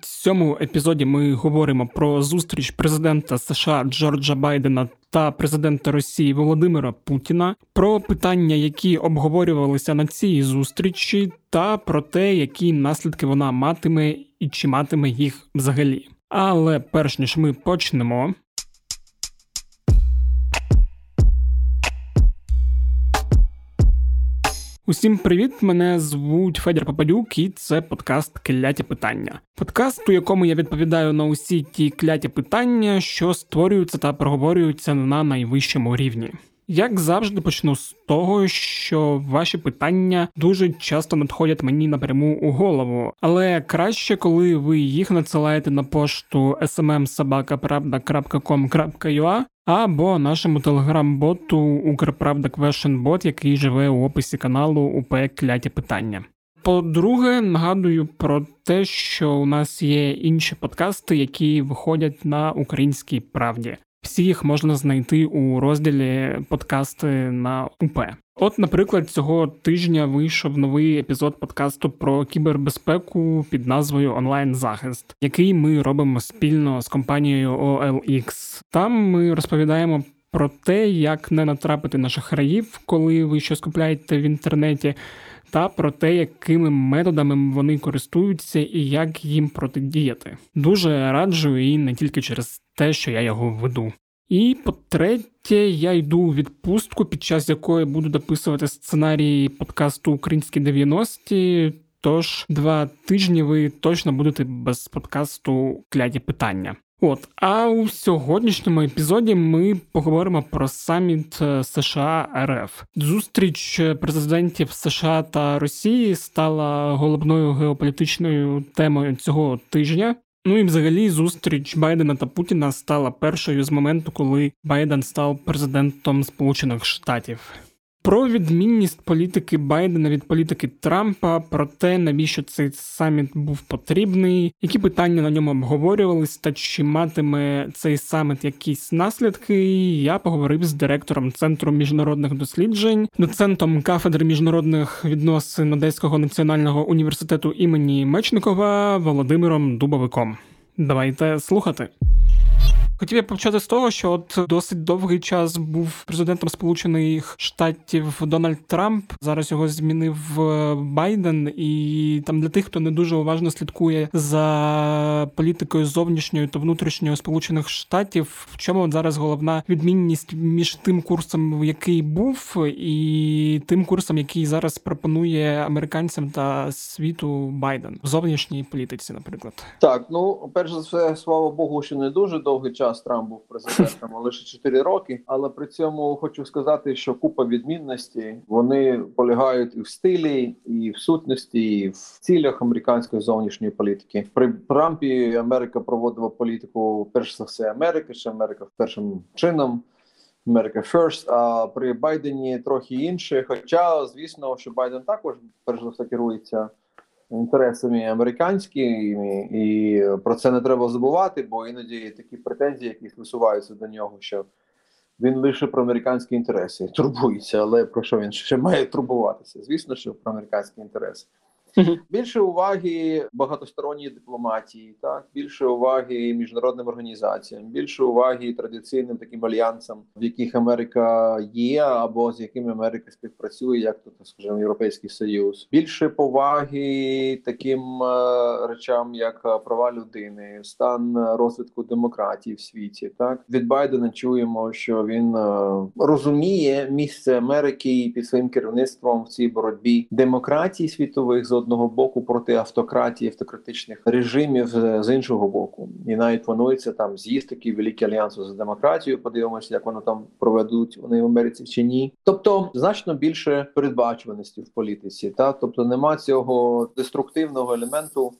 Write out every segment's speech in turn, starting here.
цьому епізоді ми говоримо про зустріч президента США Джорджа Байдена та президента Росії Володимира Путіна, про питання, які обговорювалися на цій зустрічі, та про те, які наслідки вона матиме і чи матиме їх взагалі. Але перш ніж ми почнемо, Усім привіт! Мене звуть Федір Попадюк, і це подкаст Кляті питання. Подкаст, у якому я відповідаю на усі ті кляті питання, що створюються та проговорюються на найвищому рівні. Як завжди, почну з того, що ваші питання дуже часто надходять мені напряму у голову, але краще, коли ви їх надсилаєте на пошту smmsobaka.pravda.com.ua або нашому телеграм-боту Укрправда Квешенбот, який живе у описі каналу УП Кляті Питання. По-друге, нагадую про те, що у нас є інші подкасти, які виходять на українській правді. Всі їх можна знайти у розділі подкасти на УП. От, наприклад, цього тижня вийшов новий епізод подкасту про кібербезпеку під назвою Онлайн захист, який ми робимо спільно з компанією OLX. Там ми розповідаємо. Про те, як не натрапити на шахраїв, коли ви щось купляєте в інтернеті, та про те, якими методами вони користуються і як їм протидіяти. Дуже раджу і не тільки через те, що я його веду. І по-третє, я йду у відпустку, під час якої буду дописувати сценарій подкасту Українські 90-ті, Тож два тижні ви точно будете без подкасту кляті питання. От, а у сьогоднішньому епізоді ми поговоримо про саміт е, США РФ. Зустріч президентів США та Росії стала головною геополітичною темою цього тижня. Ну і взагалі зустріч Байдена та Путіна стала першою з моменту, коли Байден став президентом Сполучених Штатів. Про відмінність політики Байдена від політики Трампа, про те, навіщо цей саміт був потрібний, які питання на ньому обговорювались, та чи матиме цей саміт якісь наслідки, я поговорив з директором Центру міжнародних досліджень, доцентом кафедри міжнародних відносин Одеського національного університету імені Мечникова Володимиром Дубовиком. Давайте слухати. Хотів я почати з того, що от досить довгий час був президентом Сполучених Штатів Дональд Трамп. Зараз його змінив е, Байден, і там для тих, хто не дуже уважно слідкує за політикою зовнішньою та внутрішньою Сполучених Штатів. В чому от зараз головна відмінність між тим курсом, який був, і тим курсом, який зараз пропонує американцям та світу Байден в зовнішній політиці, наприклад, так ну перш за все, слава Богу, що не дуже довгий час час Трамп був президентом, лише 4 роки. Але при цьому хочу сказати, що купа відмінностей вони полягають і в стилі, і в сутності, і в цілях американської зовнішньої політики. При Трампі Америка проводила політику перш за все Америки, що Америка першим чином. Америка First, а при Байдені трохи інше. Хоча, звісно, що Байден також перш за все керується інтересами американськими, і про це не треба забувати, бо іноді такі претензії, які висуваються до нього, що він лише про американські інтереси турбується, але про що він ще має турбуватися? Звісно, що про американські інтереси. Більше уваги багатосторонньої дипломатії, так? Більше уваги міжнародним організаціям, більше уваги традиційним таким альянсам, в яких Америка є, або з якими Америка співпрацює, як то скажімо, Європейський Союз, більше поваги таким е, речам, як права людини, стан розвитку демократії в світі. Так? Від Байдена чуємо, що він е, розуміє місце Америки під своїм керівництвом в цій боротьбі демократії світових з одного боку проти автократії, автократичних режимів з іншого боку, і навіть планується там з'їзд такий великий альянс за демократію. Подивимося, як воно там проведуть вони в Америці чи ні. Тобто значно більше передбачуваності в політиці, та тобто нема цього деструктивного елементу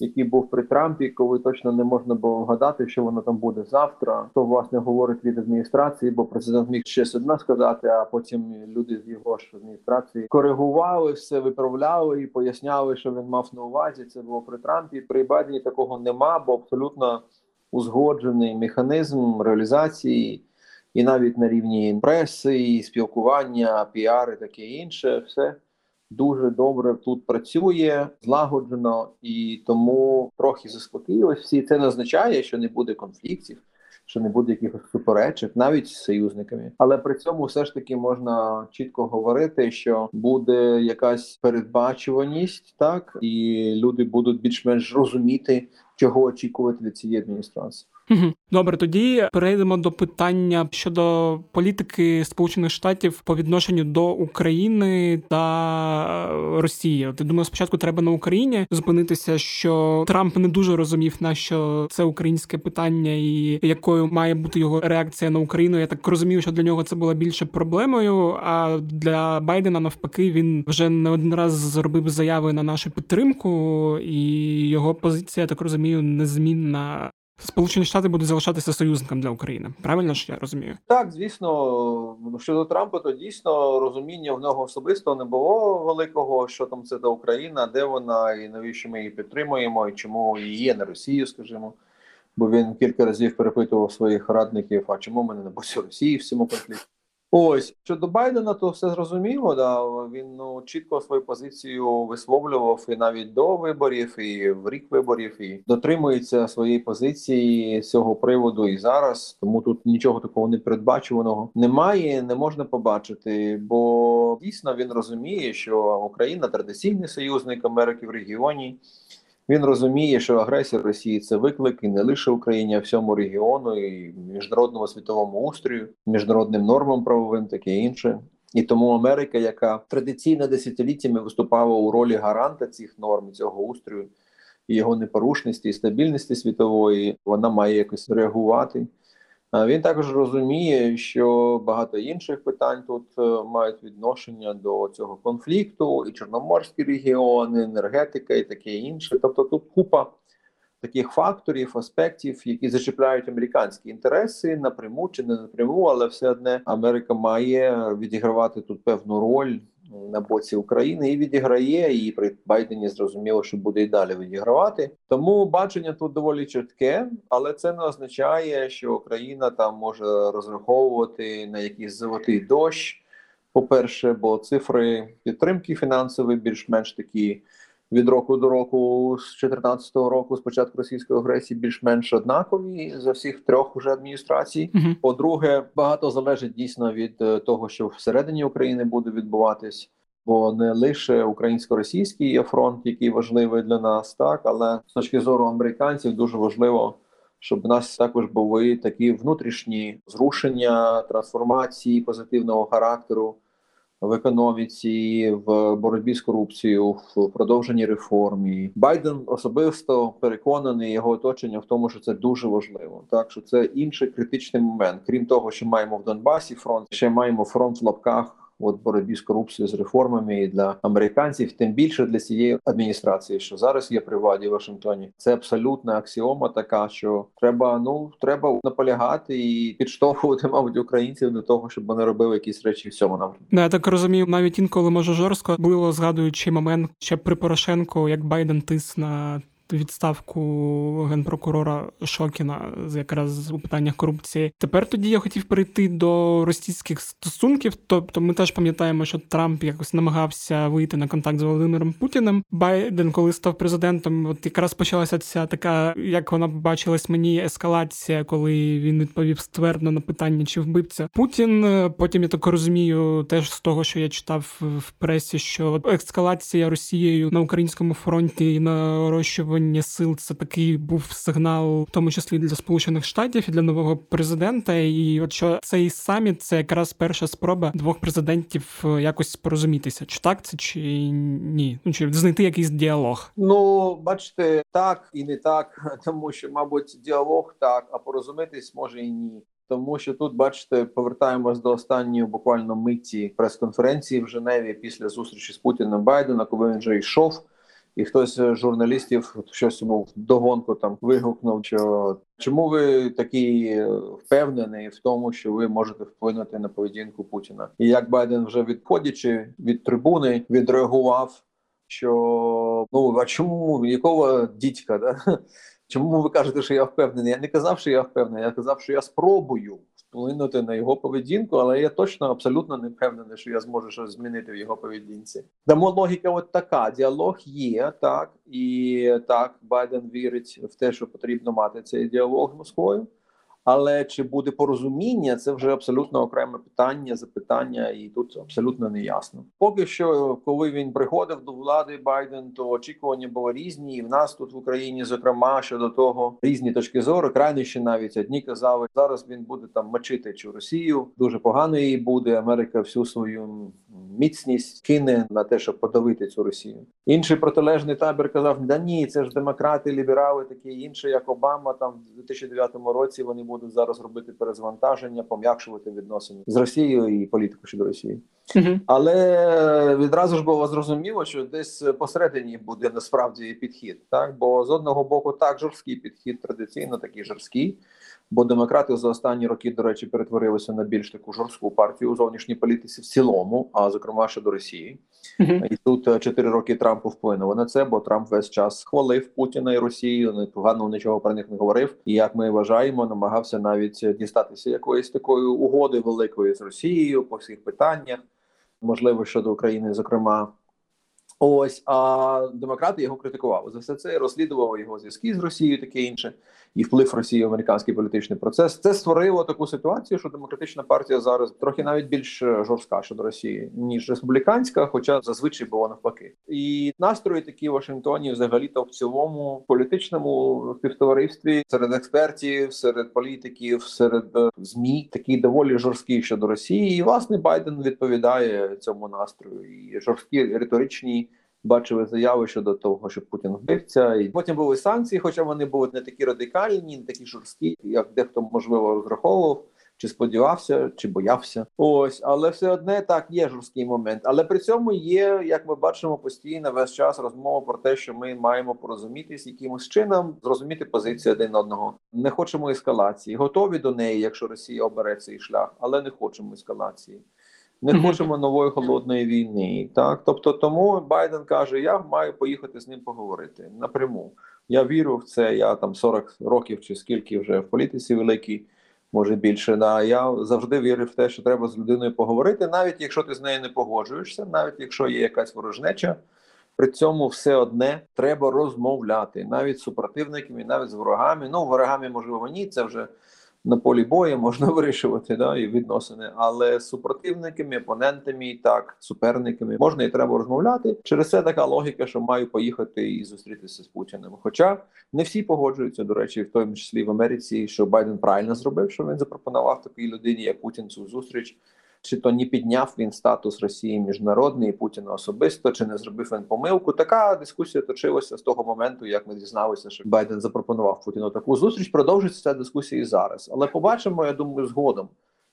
який був при Трампі, коли точно не можна було вгадати, що воно там буде завтра. То власне говорить від адміністрації, бо президент міг щось одне сказати, а потім люди з його ж адміністрації коригували все, виправляли і поясняли, що він мав на увазі. Це було при Трампі. При Байдені такого нема, бо абсолютно узгоджений механізм реалізації. І навіть на рівні преси, і спілкування, піар і таке інше, все дуже добре тут працює злагоджено і тому трохи заспокоїлись всі. Це не означає, що не буде конфліктів що не буде якихось суперечок, навіть з союзниками, але при цьому все ж таки можна чітко говорити, що буде якась передбачуваність, так і люди будуть більш-менш розуміти, чого очікувати від цієї адміністрації. Добре, тоді перейдемо до питання щодо політики Сполучених Штатів по відношенню до України та Росії. Ти думаю, спочатку треба на Україні зупинитися, що Трамп не дуже розумів, на що це українське питання, і якою має бути його реакція на Україну. Я так розумію, що для нього це була більше проблемою. А для Байдена навпаки він вже не один раз зробив заяви на нашу підтримку, і його позиція я так розумію незмінна Сполучені Штати будуть залишатися союзником для України. Правильно ж я розумію? Так, звісно, щодо Трампа, то дійсно розуміння в нього особисто не було великого. Що там це та Україна, де вона, і навіщо ми її підтримуємо, і чому її є на Росію, скажімо. Бо він кілька разів перепитував своїх радників: а чому ми не на боці Росії в цьому конфлікті? Ось щодо Байдена, то все зрозуміло. Да він ну чітко свою позицію висловлював і навіть до виборів, і в рік виборів, і дотримується своєї позиції з цього приводу і зараз. Тому тут нічого такого непередбачуваного немає, не можна побачити. Бо дійсно він розуміє, що Україна традиційний союзник Америки в регіоні. Він розуміє, що агресія Росії це виклик і не лише Україні, а всьому регіону, і міжнародному світовому устрою, міжнародним нормам правовим, таке інше. І тому Америка, яка традиційно десятиліттями виступала у ролі гаранта цих норм, цього устрою і його непорушності і стабільності світової, вона має якось реагувати. Він також розуміє, що багато інших питань тут е, мають відношення до цього конфлікту, і Чорноморський регіон, і енергетика, і таке інше. Тобто, тут купа таких факторів, аспектів, які зачіпляють американські інтереси напряму чи не напряму, але все одне Америка має відігравати тут певну роль на боці України і відіграє і при Байдені зрозуміло, що буде і далі відігравати. Тому бачення тут доволі чітке, але це не означає, що Україна там може розраховувати на якийсь золотий дощ. По перше, бо цифри підтримки фінансової більш-менш такі від року до року з 2014 року, з початку російської агресії, більш-менш однакові за всіх трьох уже адміністрацій. -huh. По-друге, багато залежить дійсно від е, того, що всередині України буде відбуватись. Бо не лише українсько-російський є фронт, який важливий для нас, так але з точки зору американців дуже важливо, щоб у нас також були такі внутрішні зрушення, трансформації позитивного характеру в економіці, в боротьбі з корупцією, в продовженні реформі. Байден особисто переконаний його оточення в тому, що це дуже важливо. Так що це інший критичний момент. Крім того, що маємо в Донбасі фронт, ще маємо фронт в лапках от боротьбі з корупцією з реформами і для американців, тим більше для цієї адміністрації, що зараз є при владі в Вашингтоні. Це абсолютна аксіома, така що треба ну треба наполягати і підштовхувати, мабуть, українців до того, щоб вони робили якісь речі в цьому напрямку. Я так розумію, навіть інколи може жорстко було згадуючи момент ще при Порошенку, як Байден тис на відставку генпрокурора Шокіна якраз у питаннях корупції. Тепер тоді я хотів перейти до російських стосунків. Тобто, ми теж пам'ятаємо, що Трамп якось намагався вийти на контакт з Володимиром Путіним. Байден, коли став президентом, от якраз почалася ця така, як вона бачилась мені, ескалація, коли він відповів ствердно на питання, чи вбивця Путін. Потім я так розумію, теж з того, що я читав в пресі, що ескалація Росією на українському фронті і нарощування об'єднання сил це такий був сигнал, в тому числі для Сполучених Штатів і для нового президента. І от що цей саміт це якраз перша спроба двох президентів е, якось порозумітися, чи так це чи ні? Ну чи знайти якийсь діалог? Ну бачите, так і не так, тому що, мабуть, діалог так, а порозумітись може і ні. Тому що тут, бачите, повертаємось до останньої буквально миті прес-конференції в Женеві після зустрічі з Путіним Байдена, коли він вже йшов і хтось з журналістів щось йому вдогонку там вигукнув, що чому ви такий впевнений в тому, що ви можете вплинути на поведінку Путіна? І як Байден вже відходячи від трибуни, відреагував, що ну а чому якого дідька? Да? Чому ви кажете, що я впевнений? Я не казав, що я впевнений, я казав, що я спробую вплинути на його поведінку, але я точно абсолютно не впевнений, що я зможу щось змінити в його поведінці. Тому логіка, от така: діалог є так, і так Байден вірить в те, що потрібно мати цей діалог з Москвою. Але чи буде порозуміння, це вже абсолютно окреме питання, запитання, і тут абсолютно не ясно. Поки що, коли він приходив до влади Байден, то очікування було різні. І в нас тут в Україні, зокрема, щодо того різні точки зору. Крайніші навіть одні казали, зараз він буде там мочити цю Росію. Дуже погано їй буде. Америка всю свою міцність кине на те, щоб подавити цю Росію. Інший протилежний табір казав: да ні, це ж демократи, ліберали, такі інші, як Обама. Там в 2009 році вони будуть зараз робити перезвантаження, пом'якшувати відносини з Росією і політику щодо Росії. Угу. Але відразу ж було зрозуміло, що десь посередині буде насправді підхід, так бо з одного боку так жорсткий підхід традиційно такий жорсткий. Бо демократи за останні роки, до речі, перетворилися на більш таку жорстку партію у зовнішній політиці в цілому, а зокрема щодо Росії. Uh-huh. І тут е, чотири роки Трампу вплинуло на це, бо Трамп весь час хвалив Путіна і Росію, непогано нічого про них не говорив. І як ми вважаємо, намагався навіть дістатися якоїсь такої угоди великої з Росією по всіх питаннях, можливо, щодо України, зокрема. Ось а демократи його критикували за все це, розслідували його зв'язки з Росією, таке інше, і вплив Росії в американський політичний процес. Це створило таку ситуацію, що демократична партія зараз трохи навіть більш е, жорстка щодо Росії ніж республіканська, хоча зазвичай було навпаки. І настрої такі в Вашингтоні, взагалі, то в цілому політичному співтоваристві серед експертів, серед політиків, серед е, змі такі доволі жорсткі щодо Росії. І власне Байден відповідає цьому настрою і жорсткі риторичні бачили заяви щодо того, що Путін вбивця, і потім були санкції, хоча вони були не такі радикальні, не такі жорсткі, як дехто можливо розраховував. Чи сподівався, чи боявся, ось, але все одне так є жорсткий момент. Але при цьому є, як ми бачимо, постійно весь час розмова про те, що ми маємо порозумітись якимось чином, зрозуміти позицію один одного. Не хочемо ескалації, готові до неї, якщо Росія обере цей шлях, але не хочемо ескалації не хочемо нової холодної війни. Так, тобто, тому Байден каже: Я маю поїхати з ним поговорити напряму. Я вірю в це. Я там 40 років чи скільки вже в політиці великій, може більше. Да, я завжди вірю в те, що треба з людиною поговорити, навіть якщо ти з нею не погоджуєшся, навіть якщо є якась ворожнеча. При цьому все одне треба розмовляти навіть з супротивниками, навіть з ворогами. Ну ворогами можливо ні, це вже на полі бою можна вирішувати да, і відносини, але з супротивниками, опонентами, так, суперниками можна і треба розмовляти. Через це така логіка, що маю поїхати і зустрітися з Путіним. Хоча не всі погоджуються, до речі, в тому числі в Америці, що Байден правильно зробив, що він запропонував такій людині, як Путін цю зустріч чи то не підняв він статус Росії міжнародний Путіна особисто, чи не зробив він помилку. Така дискусія точилася з того моменту, як ми дізналися, що Байден запропонував Путіну таку зустріч. Продовжиться ця дискусія і зараз. Але побачимо, я думаю, згодом.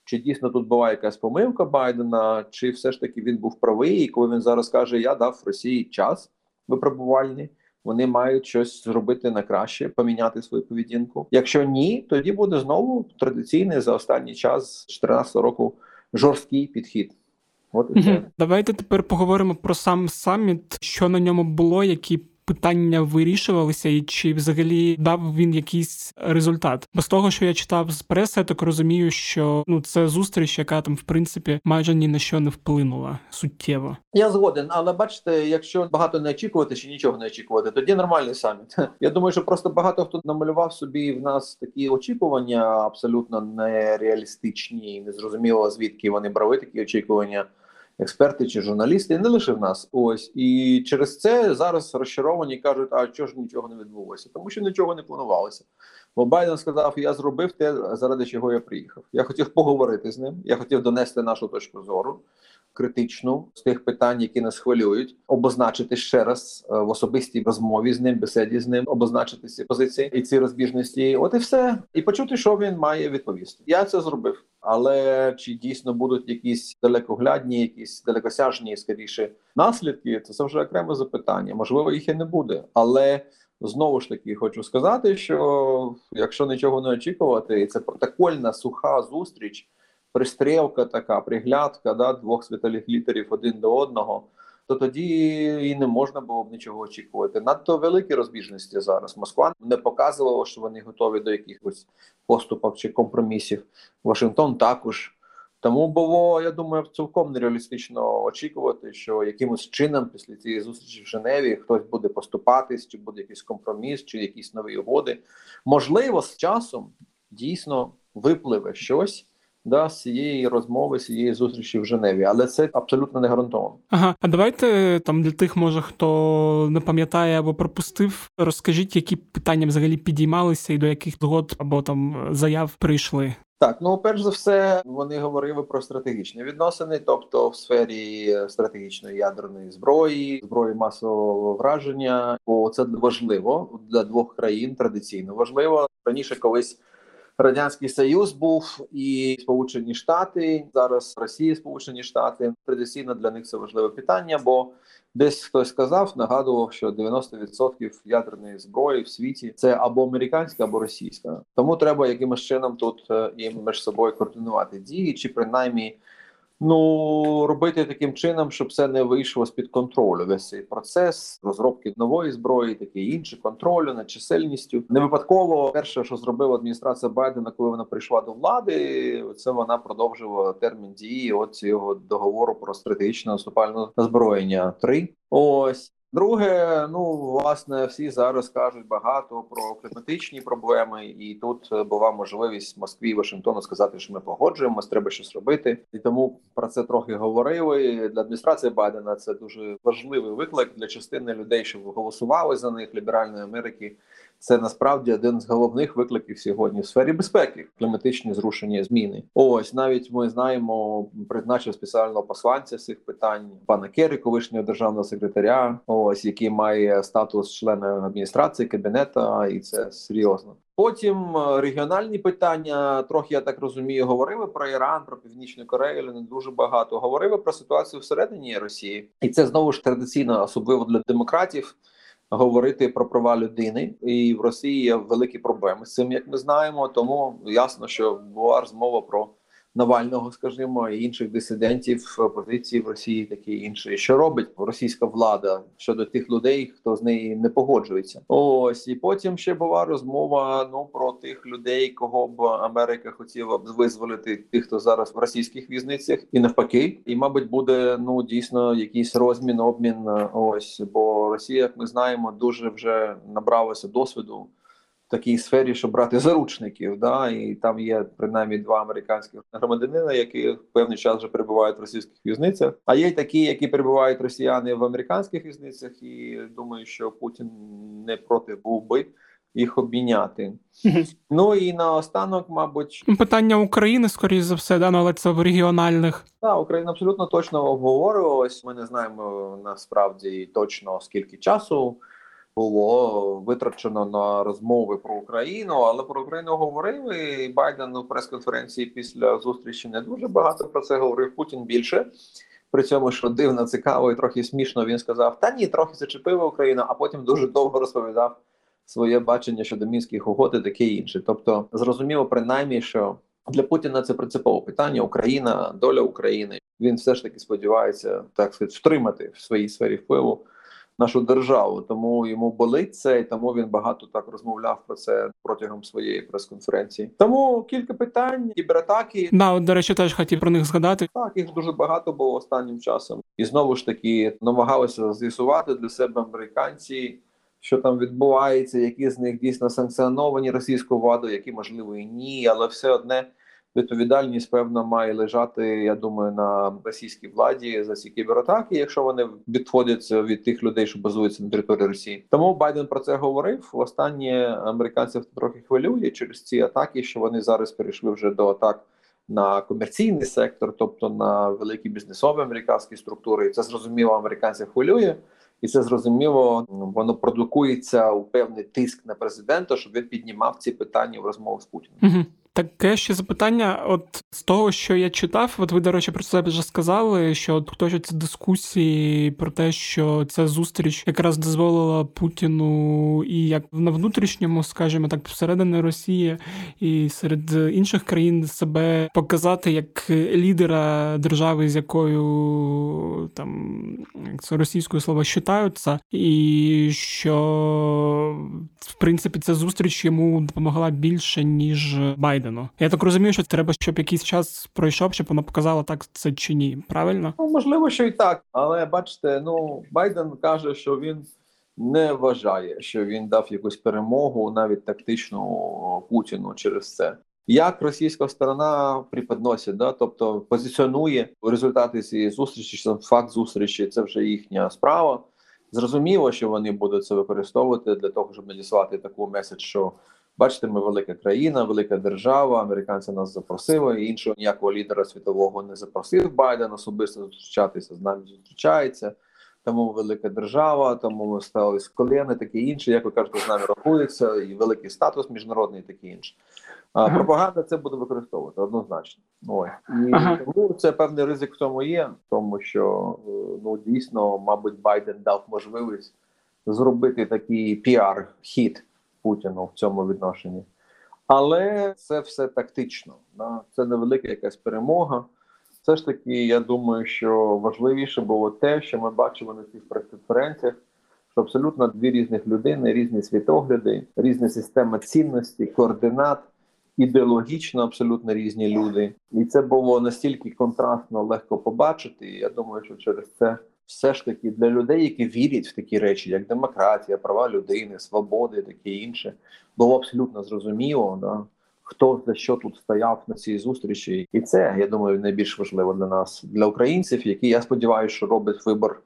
Чи дійсно тут була якась помилка Байдена, чи все ж таки він був правий, і коли він зараз каже: Я дав Росії час випробувальний, вони мають щось зробити на краще, поміняти свою поведінку. Якщо ні, тоді буде знову традиційний за останній час з 14 року жорсткий підхід. От і все. Давайте тепер поговоримо про сам саміт, що на ньому було, які питання вирішувалися, і чи взагалі дав він якийсь результат? Бо з того, що я читав з преси, я так розумію, що ну це зустріч, яка там в принципі майже ні на що не вплинула суттєво. Я згоден, але бачите, якщо багато не очікувати чи нічого не очікувати, тоді нормальний саміт. Я думаю, що просто багато хто намалював собі в нас такі очікування абсолютно нереалістичні, незрозуміло звідки вони брали такі очікування експерти чи журналісти, не лише в нас. Ось і через це зараз розчаровані кажуть, а чого ж нічого не відбулося, тому що нічого не планувалося. Бо Байден сказав: Я зробив те, заради чого я приїхав. Я хотів поговорити з ним. Я хотів донести нашу точку зору. Критичну з тих питань, які нас хвилюють, обозначити ще раз е, в особистій розмові з ним, беседі з ним, обозначити ці позиції і ці розбіжності. От і все, і почути, що він має відповісти. Я це зробив. Але чи дійсно будуть якісь далекоглядні, якісь далекосяжні скоріше наслідки? Це вже окреме запитання. Можливо, їх і не буде. Але знову ж таки хочу сказати, що якщо нічого не очікувати, і це протокольна суха зустріч, пристрілка така, приглядка да, двох світових літерів один до одного. То тоді і не можна було б нічого очікувати. Надто великі розбіжності зараз. Москва не показувала, що вони готові до якихось поступок чи компромісів. Вашингтон також. Тому було, я думаю, цілком нереалістично очікувати, що якимось чином після цієї зустрічі в Женеві хтось буде поступатись, чи буде якийсь компроміс, чи якісь нові угоди. Можливо, з часом дійсно випливе щось да, з цієї розмови, з цієї зустрічі в Женеві, але це абсолютно не гарантовано. Ага, а давайте там для тих, може хто не пам'ятає або пропустив, розкажіть, які питання взагалі підіймалися і до яких згод або там заяв прийшли. Так, ну перш за все, вони говорили про стратегічні відносини, тобто в сфері стратегічної ядерної зброї, зброї масового враження. Бо це важливо для двох країн традиційно важливо раніше колись. Радянський Союз був і Сполучені Штати зараз Росія, Сполучені Штати традиційно для них це важливе питання, бо десь хтось сказав, нагадував, що 90% ядерної зброї в світі це або американська, або російська. Тому треба якимось чином тут і їм між собою координувати дії, чи принаймні Ну робити таким чином, щоб все не вийшло з під контролю. Весь цей процес розробки нової зброї, таке інше контролю над чисельністю. Не випадково перше, що зробила адміністрація Байдена, коли вона прийшла до влади, це вона продовжувала термін дії от цього договору про стратегічне наступальне озброєння. Три ось Друге, ну власне, всі зараз кажуть багато про кліматичні проблеми, і тут е, була можливість Москві і Вашингтону сказати, що ми погоджуємось, треба щось робити. І тому про це трохи говорили. Для адміністрації Байдена це дуже важливий виклик для частини людей, що голосували за них ліберальної Америки. Це насправді один з головних викликів сьогодні в сфері безпеки, кліматичні зрушення зміни. Ось навіть ми знаємо, призначив спеціального посланця цих питань пана Керрі, колишнього державного секретаря. Ось який має статус члена адміністрації кабінета, і це серйозно. Потім е, регіональні питання трохи я так розумію, говорили про Іран, про північну Корею, не дуже багато. Говорили про ситуацію всередині Росії, і це знову ж традиційно, особливо для демократів говорити про права людини, і в Росії є великі проблеми з цим, як ми знаємо. Тому ясно, що була розмова про Навального, скажімо, і інших дисидентів опозиції в Росії, такі інші, що робить російська влада щодо тих людей, хто з неї не погоджується. Ось і потім ще була розмова ну про тих людей, кого б Америка хотіла б визволити, тих, хто зараз в російських в'язницях, і навпаки, і мабуть, буде ну дійсно якийсь розмін, обмін. Ось бо Росія, як ми знаємо, дуже вже набралася досвіду такій сфері, щоб брати заручників. Да, І там є принаймні два американських громадянина, які певний час вже перебувають в російських в'язницях. А є й такі, які перебувають росіяни в американських в'язницях, і думаю, що Путін не проти був би. Їх обміняти. Ну і наостанок, мабуть, питання України, скоріш за все, да, ну, але це в регіональних. Так, Україна абсолютно точно обговорювалась. Ми не знаємо насправді точно скільки часу було витрачено на розмови про Україну, але про Україну говорили. і Байден у прес-конференції після зустрічі не дуже багато про це говорив. Путін більше. При цьому, що дивно, цікаво і трохи смішно, він сказав: Та ні, трохи зачепила Україну, а потім дуже довго розповідав своє бачення щодо мінських угод і таке інше. Тобто, зрозуміло, принаймні, що для Путіна це принципове питання Україна, доля України. Він все ж таки сподівається так сказати, втримати в своїй сфері впливу нашу державу. Тому йому болить це, і тому він багато так розмовляв про це протягом своєї прес-конференції. Тому кілька питань, кібератаки. Да, от, до речі, теж хотів про них згадати. Так, їх дуже багато було останнім часом, і знову ж таки намагалися з'ясувати для себе американці. Що там відбувається, які з них дійсно санкціоновані російською владою, які можливо і ні, але все одне відповідальність певно має лежати. Я думаю, на російській владі за ці кібератаки, якщо вони відходяться від тих людей, що базуються на території Росії. Тому Байден про це говорив. Останнє американців трохи хвилює через ці атаки, що вони зараз перейшли вже до атак. На комерційний сектор, тобто на великі бізнесові американські структури, і це зрозуміло американців хвилює, і це зрозуміло. Воно продукується у певний тиск на президента, щоб він піднімав ці питання в розмовах з Путіним. Таке ще запитання, от з того, що я читав, от ви, до речі, про це вже сказали, що от точаться дискусії про те, що ця зустріч якраз дозволила Путіну і як на внутрішньому, скажімо так, всередині Росії і серед інших країн себе показати як лідера держави, з якою там як це російською слово вважаються, і що в принципі ця зустріч йому допомогла більше ніж Байдену. Я так розумію, що треба, щоб якийсь час пройшов, щоб вона показала так це чи ні. Правильно? Ну можливо, що і так, але бачите, ну Байден каже, що він. Не вважає, що він дав якусь перемогу, навіть тактичну Путіну через це. Як російська сторона приподносить, да, тобто позиціонує результати цієї зустрічі, сам факт зустрічі, це вже їхня справа. Зрозуміло, що вони будуть це використовувати для того, щоб надіслати таку меседж, що бачите, ми велика країна, велика держава. Американці нас запросили. Іншого ніякого лідера світового не запросив Байден особисто зустрічатися з нами зустрічається. Тому велика держава, тому ми стали з колени, таке інше. Як ви кажете, з нами рахується, і великий статус міжнародний, таке інше. А ага. пропаганда це буде використовувати однозначно. Ой. І ага. тому це певний ризик в тому є, тому що е, ну дійсно, мабуть, Байден дав можливість зробити такий піар-хід Путіну в цьому відношенні. Але це все тактично. Да? Це невелика якась перемога. Все ж таки, я думаю, що важливіше було те, що ми бачимо на цих прес-конференціях, що абсолютно дві різних людини, різні світогляди, різні системи цінностей, координат ідеологічно абсолютно різні люди, і це було настільки контрастно легко побачити. І Я думаю, що через це все ж таки для людей, які вірять в такі речі, як демократія, права людини, свободи, таке інше, було абсолютно зрозуміло, да, хто за що тут стояв на цій зустрічі, і це я думаю найбільш важливо для нас, для українців, які я сподіваюся, що роблять вибор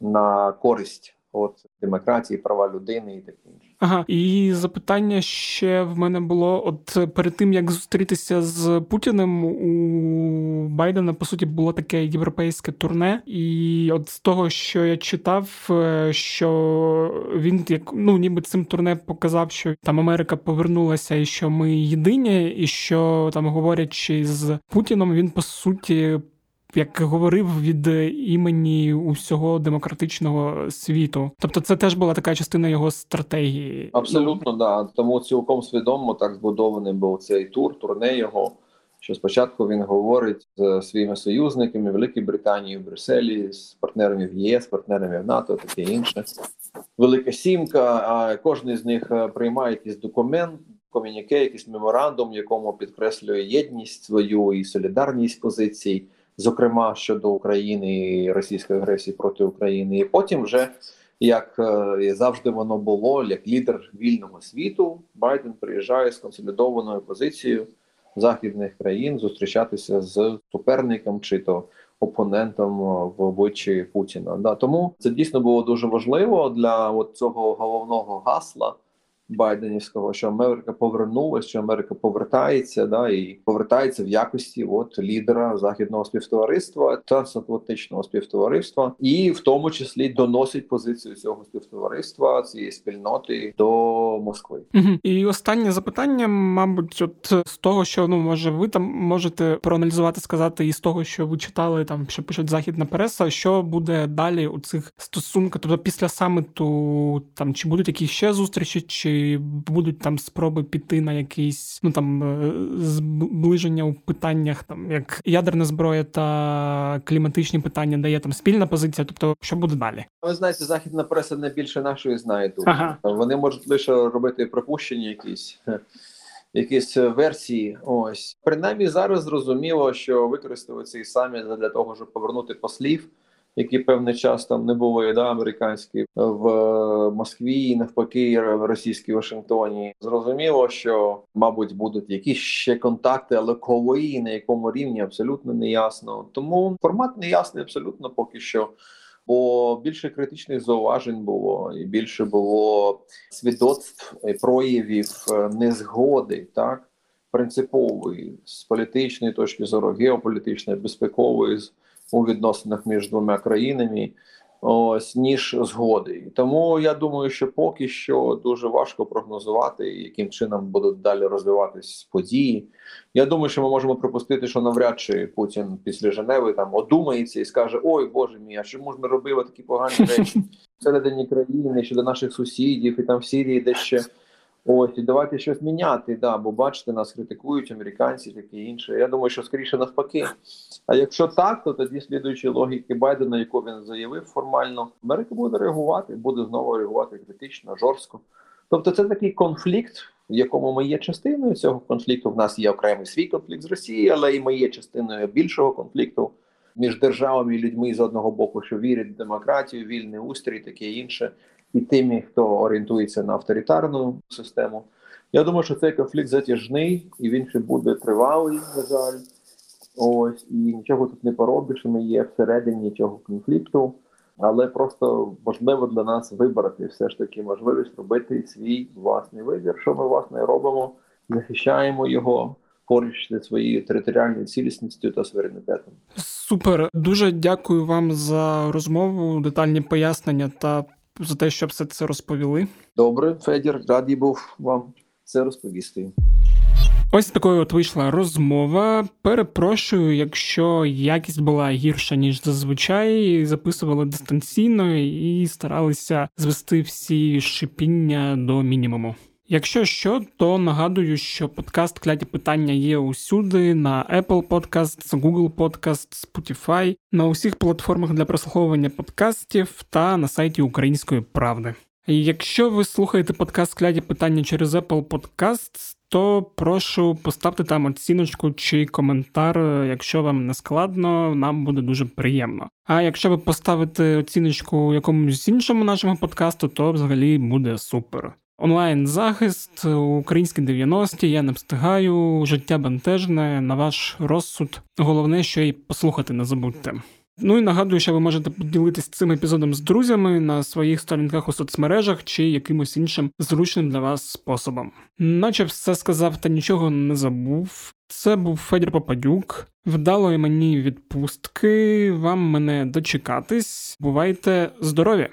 на користь от демократії, права людини і таке інше. Ага, і запитання ще в мене було: от перед тим як зустрітися з Путіним у Байдена по суті було таке європейське турне, і от з того, що я читав, е, що він як ну ніби цим турне показав, що там Америка повернулася, і що ми єдині, і що там говорячи з Путіном, він по суті як говорив від імені усього демократичного світу. Тобто, це теж була така частина його стратегії. Абсолютно, да. Тому цілком свідомо так збудований був цей тур, турне його. Що спочатку він говорить з своїми союзниками Великій Британії, в Брюсселі, з партнерами в ЄС, партнерами в НАТО, таке інше. Велика сімка. А кожен з них е, приймає якийсь документ, ком'юніке, якийсь меморандум, якому підкреслює єдність свою і солідарність позицій зокрема щодо України і російської агресії проти України, і потім вже як е, завжди воно було, як лідер вільного світу, Байден приїжджає з консолідованою позицією західних країн зустрічатися з суперником чи то опонентом в обличчі Путіна. Да, тому це дійсно було дуже важливо для от цього головного гасла. Байденівського, що Америка повернулася, що Америка повертається, да і повертається в якості от лідера західного співтовариства трансатлантичного співтовариства, і в тому числі доносить позицію цього співтовариства цієї спільноти до Москви. І останнє запитання, мабуть, от з того, що ну може ви там можете проаналізувати, сказати, і з того, що ви читали там, що пишуть західна преса, що буде далі у цих стосунках, тобто після саміту, там чи будуть якісь ще зустрічі, чи будуть там спроби піти на якісь ну там е, зближення у питаннях, там як ядерна зброя та кліматичні питання, де є там спільна позиція. Тобто, що буде далі? Ви знаєте, західна преса не більше нашої знає тут. Ага. Вони можуть лише робити припущення, якісь. Якісь версії, ось принаймні зараз зрозуміло, що використовують цей саміт для того, щоб повернути послів які певний час там не були да, американські в Москві, і навпаки, в Вашингтоні. Зрозуміло, що мабуть будуть якісь ще контакти, але коли і на якому рівні абсолютно не ясно. Тому формат не ясний абсолютно поки що. Бо більше критичних зауважень було, і більше було свідоцтв проявів е, незгоди, так принципової з політичної точки зору, геополітичної, безпекової у відносинах між двома країнами, ось ніж згоди. Тому я думаю, що поки що дуже важко прогнозувати, яким чином будуть далі розвиватись події. Я думаю, що ми можемо припустити, що навряд чи Путін після Женеви там одумається і скаже: Ой, Боже мій, а чому ж ми робили такі погані речі всередині країни щодо наших сусідів і там в Сирії, де ще. Ось і давайте щось міняти. Да, бо бачите, нас критикують американці, таке інше. Я думаю, що скоріше навпаки. А якщо так, то тоді слідуючи логіки Байдена, яку він заявив формально, Америка буде реагувати, буде знову реагувати критично, жорстко. Тобто, це такий конфлікт, в якому ми є частиною цього конфлікту. В нас є окремий свій конфлікт з Росією, але і ми є частиною більшого конфлікту між державами і людьми з одного боку, що вірять в демократію, вільний устрій, таке інше і тими, хто орієнтується на авторитарну систему. Я думаю, що цей конфлікт затяжний і він ще буде тривалий, на жаль. Ось і нічого тут не поробиш. Ми є всередині цього конфлікту, але просто важливо для нас вибрати все ж таки можливість робити свій власний вибір. Що ми власне робимо, захищаємо його поруч зі своєю територіальною цілісністю та суверенітетом. Супер, дуже дякую вам за розмову, детальні пояснення та за те, що все це розповіли. Добре, Федір, радий був вам це розповісти. Ось такою от вийшла розмова. Перепрошую, якщо якість була гірша ніж зазвичай, записували дистанційно і старалися звести всі шипіння до мінімуму. Якщо що, то нагадую, що подкаст кляті питання є усюди на Apple Podcasts, Google Podcasts, Spotify, на усіх платформах для прослуховування подкастів та на сайті Української правди. Якщо ви слухаєте подкаст кляті питання через Apple Podcasts, то прошу поставте там оціночку чи коментар, якщо вам не складно, нам буде дуже приємно. А якщо ви поставите оціночку якомусь іншому нашому подкасту, то взагалі буде супер. Онлайн захист, українські 90-ті, я не встигаю, життя бентежне, на ваш розсуд. Головне, що й послухати не забудьте. Ну і нагадую, що ви можете поділитися цим епізодом з друзями на своїх сторінках у соцмережах чи якимось іншим зручним для вас способом. Наче все сказав та нічого не забув. Це був Федір Попадюк. Вдалої мені відпустки. Вам мене дочекатись. Бувайте здорові!